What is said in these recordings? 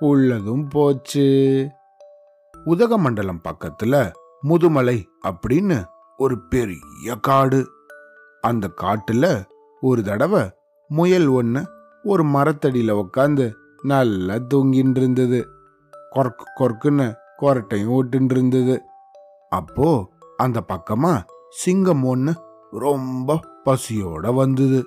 உள்ளதும் போச்சு. உதகமண்டலம் பக்கத்துல முதுமலை அப்படின்னு ஒரு பெரிய காடு. அந்த காட்டுல ஒரு தடவை முயல் ஒன்று ஒரு மரத்தடியில உக்காந்து நல்லா தூங்கின்னு இருந்தது கொரக்கு கொரக்குன்னு கொரட்டையும் விட்டுன்னு இருந்தது அப்போ அந்த பக்கமா சிங்கம் ஒன்று ரொம்ப பசியோட வந்தது.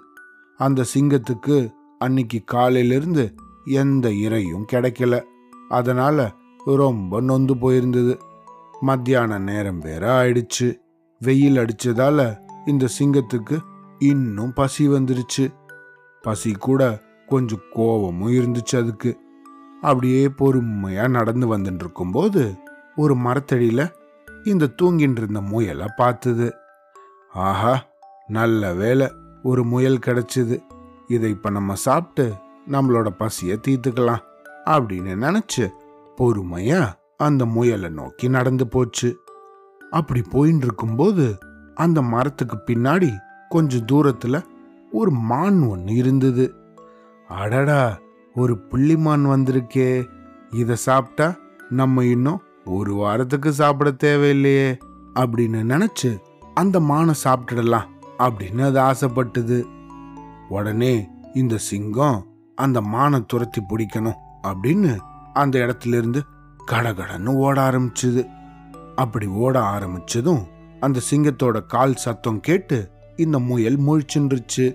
அந்த சிங்கத்துக்கு அன்னைக்கு காலையிலிருந்து எந்த இரையும் கிடைக்கல. அதனால ரொம்ப நொந்து போயிருந்தது. மத்தியான நேரம் வேற ஆயிடுச்சு. வெயில் அடிச்சதால இந்த சிங்கத்துக்கு இன்னும் பசி வந்துருச்சு. பசி கூட கொஞ்சம் கோவமும் இருந்துச்சு அதுக்கு. அப்படியே பொறுமையா நடந்து வந்துட்டு இருக்கும்போது ஒரு மரத்தடியில இந்த தூங்கிட்டு இருந்த முயலை பார்த்தது. ஆஹா நல்ல வேலை ஒரு முயல் கிடைச்சது. இதை இப்ப நம்ம சாப்பிட்டு நம்மளோட பசியை தீர்த்துக்கலாம் அப்படின்னு நினைச்சு பொறுமையா அந்த முயலை நோக்கி நடந்து போச்சு. அப்படி போயின்னு இருக்கும்போது அந்த மரத்துக்கு பின்னாடி கொஞ்சம் தூரத்துல ஒரு மான் ஒன்று இருந்தது. அடடா ஒரு புள்ளிமான் வந்திருக்கே. இதை சாப்பிட்டா நம்ம இன்னும் ஒரு வாரத்துக்கு சாப்பிட தேவையில்லையே அப்படின்னு நினைச்சு அந்த மானை சாப்பிட்டுடலாம் அப்படின்னு அது ஆசைப்பட்டது. உடனே இந்த சிங்கம் அந்த மானை துரத்தி பிடிக்கணும் அப்படின்னு அந்த இடத்துல இருந்து கடகடன்னு ஓட ஆரம்பிச்சுது. அப்படி ஓட ஆரம்பிச்சதும் அந்த சிங்கத்தோட கால் சத்தம் கேட்டு இந்த முயல் முழிச்சுருச்சு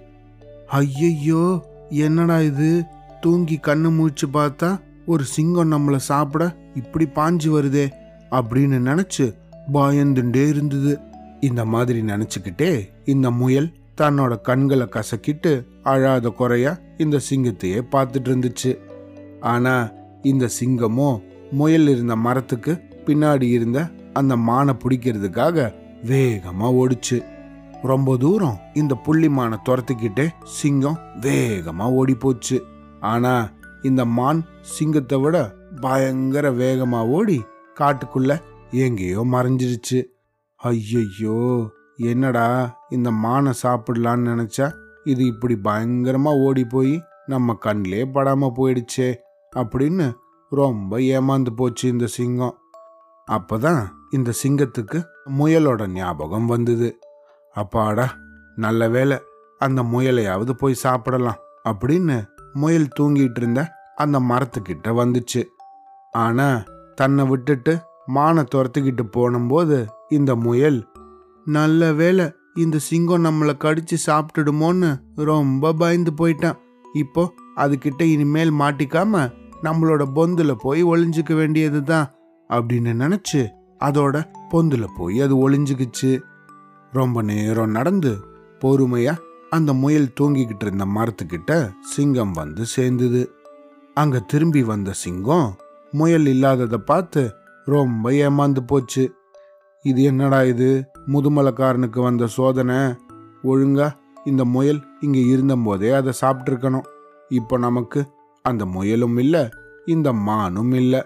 ஐயையோ என்னடா இது? தூங்கி கண்ணு முழிச்சு பார்த்தா ஒரு சிங்கம் நம்மளை சாப்பிட இப்படி பாஞ்சு வருதே அப்படின்னு நினைச்சு பயந்துட்டே இருந்தது. இந்த மாதிரி நினைச்சுக்கிட்டே இந்த முயல் தன்னோட கண்களை கசக்கிட்டு அழாத குறையா இந்த சிங்கத்தையே பார்த்துட்டு இருந்துச்சு. ஆனா இந்த சிங்கமோ முயல் இருந்த மரத்துக்கு பின்னாடி இருந்த அந்த மானை பிடிக்கிறதுக்காக வேகமா ஓடிச்சு. ரொம்ப தூரம் இந்த புள்ளி மானை துரத்துக்கிட்டே சிங்கம் வேகமா ஓடி போச்சு ஆனா இந்த மான் சிங்கத்தை விட பயங்கர வேகமா ஓடி காட்டுக்குள்ள எங்கேயோ மறைஞ்சிருச்சு. ஐயையோ! என்னடா இந்த மானை சாப்பிடலான்னு நினச்சா? இது இப்படி பயங்கரமாக ஓடி போய் நம்ம கண்ணிலே படாமல் போயிடுச்சே அப்படின்னு ரொம்ப ஏமாந்து போச்சு இந்த சிங்கம். அப்போதான் இந்த சிங்கத்துக்கு முயலோட ஞாபகம் வந்தது. அப்பாடா நல்ல வேளை அந்த முயலையாவது போய் சாப்பிடலாம் அப்படின்னு முயல் தூங்கிட்டு இருந்த அந்த மரத்துக்கிட்ட வந்துச்சு. ஆனால் தன்னை விட்டுட்டு மானை துரத்துக்கிட்டு போனும்போது இந்த முயல் நல்ல வேளை இந்த சிங்கம் நம்மளை கடிச்சு சாப்பிட்டுடுமோன்னு ரொம்ப பயந்து போயிட்டான். இப்போ அதுக்கிட்ட இனிமேல் மாட்டிக்காம நம்மளோட பொந்துல போய் ஒளிஞ்சுக்க வேண்டியதுதான் அப்படின்னு நினச்சி அதோட பொந்துல போய் அது ஒளிஞ்சுக்குச்சு. ரொம்ப நேரம் நடந்து பொறுமையா அந்த முயல் தூங்கிக்கிட்டு இருந்த மரத்துக்கிட்ட சிங்கம் வந்து சேர்ந்தது. அங்க திரும்பி வந்த சிங்கம் முயல் இல்லாததை பார்த்து ரொம்ப ஏமாந்து போச்சு. இது என்னடா இது? முதுமலக்காரனுக்கு வந்த சோதனை. ஒழுங்கா இந்த முயல் இங்கே இருந்தபோதே அதை சாப்பிட்ருக்கணும் இப்போ நமக்கு அந்த முயலும் இல்லை இந்த மானும் இல்லை.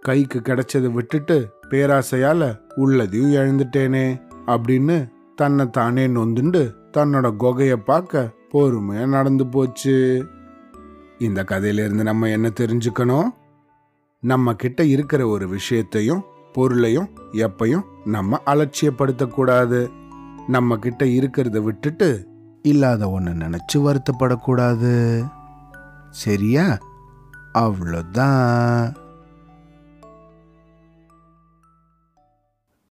கைக்கு கிடைச்சதை விட்டுட்டு பேராசையால் உள்ளதையும் இழந்துட்டேனே அப்படின்னு தன்னை தானே நொந்துண்டு தன்னோட குகையை பார்க்க பொறுமையாக நடந்து போச்சு. இந்த கதையிலேருந்து நம்ம என்ன தெரிஞ்சுக்கணும்? நம்ம கிட்ட இருக்கிற ஒரு விஷயத்தையும் பொருளையும் எப்பையும் நம்ம அலட்சியப்படுத்தக்கூடாது. நம்ம கிட்ட இருக்கிறத விட்டுட்டு இல்லாத ஒன்று நினைச்சு வருத்தப்படக்கூடாது. சரியா? அவ்வளோதான்.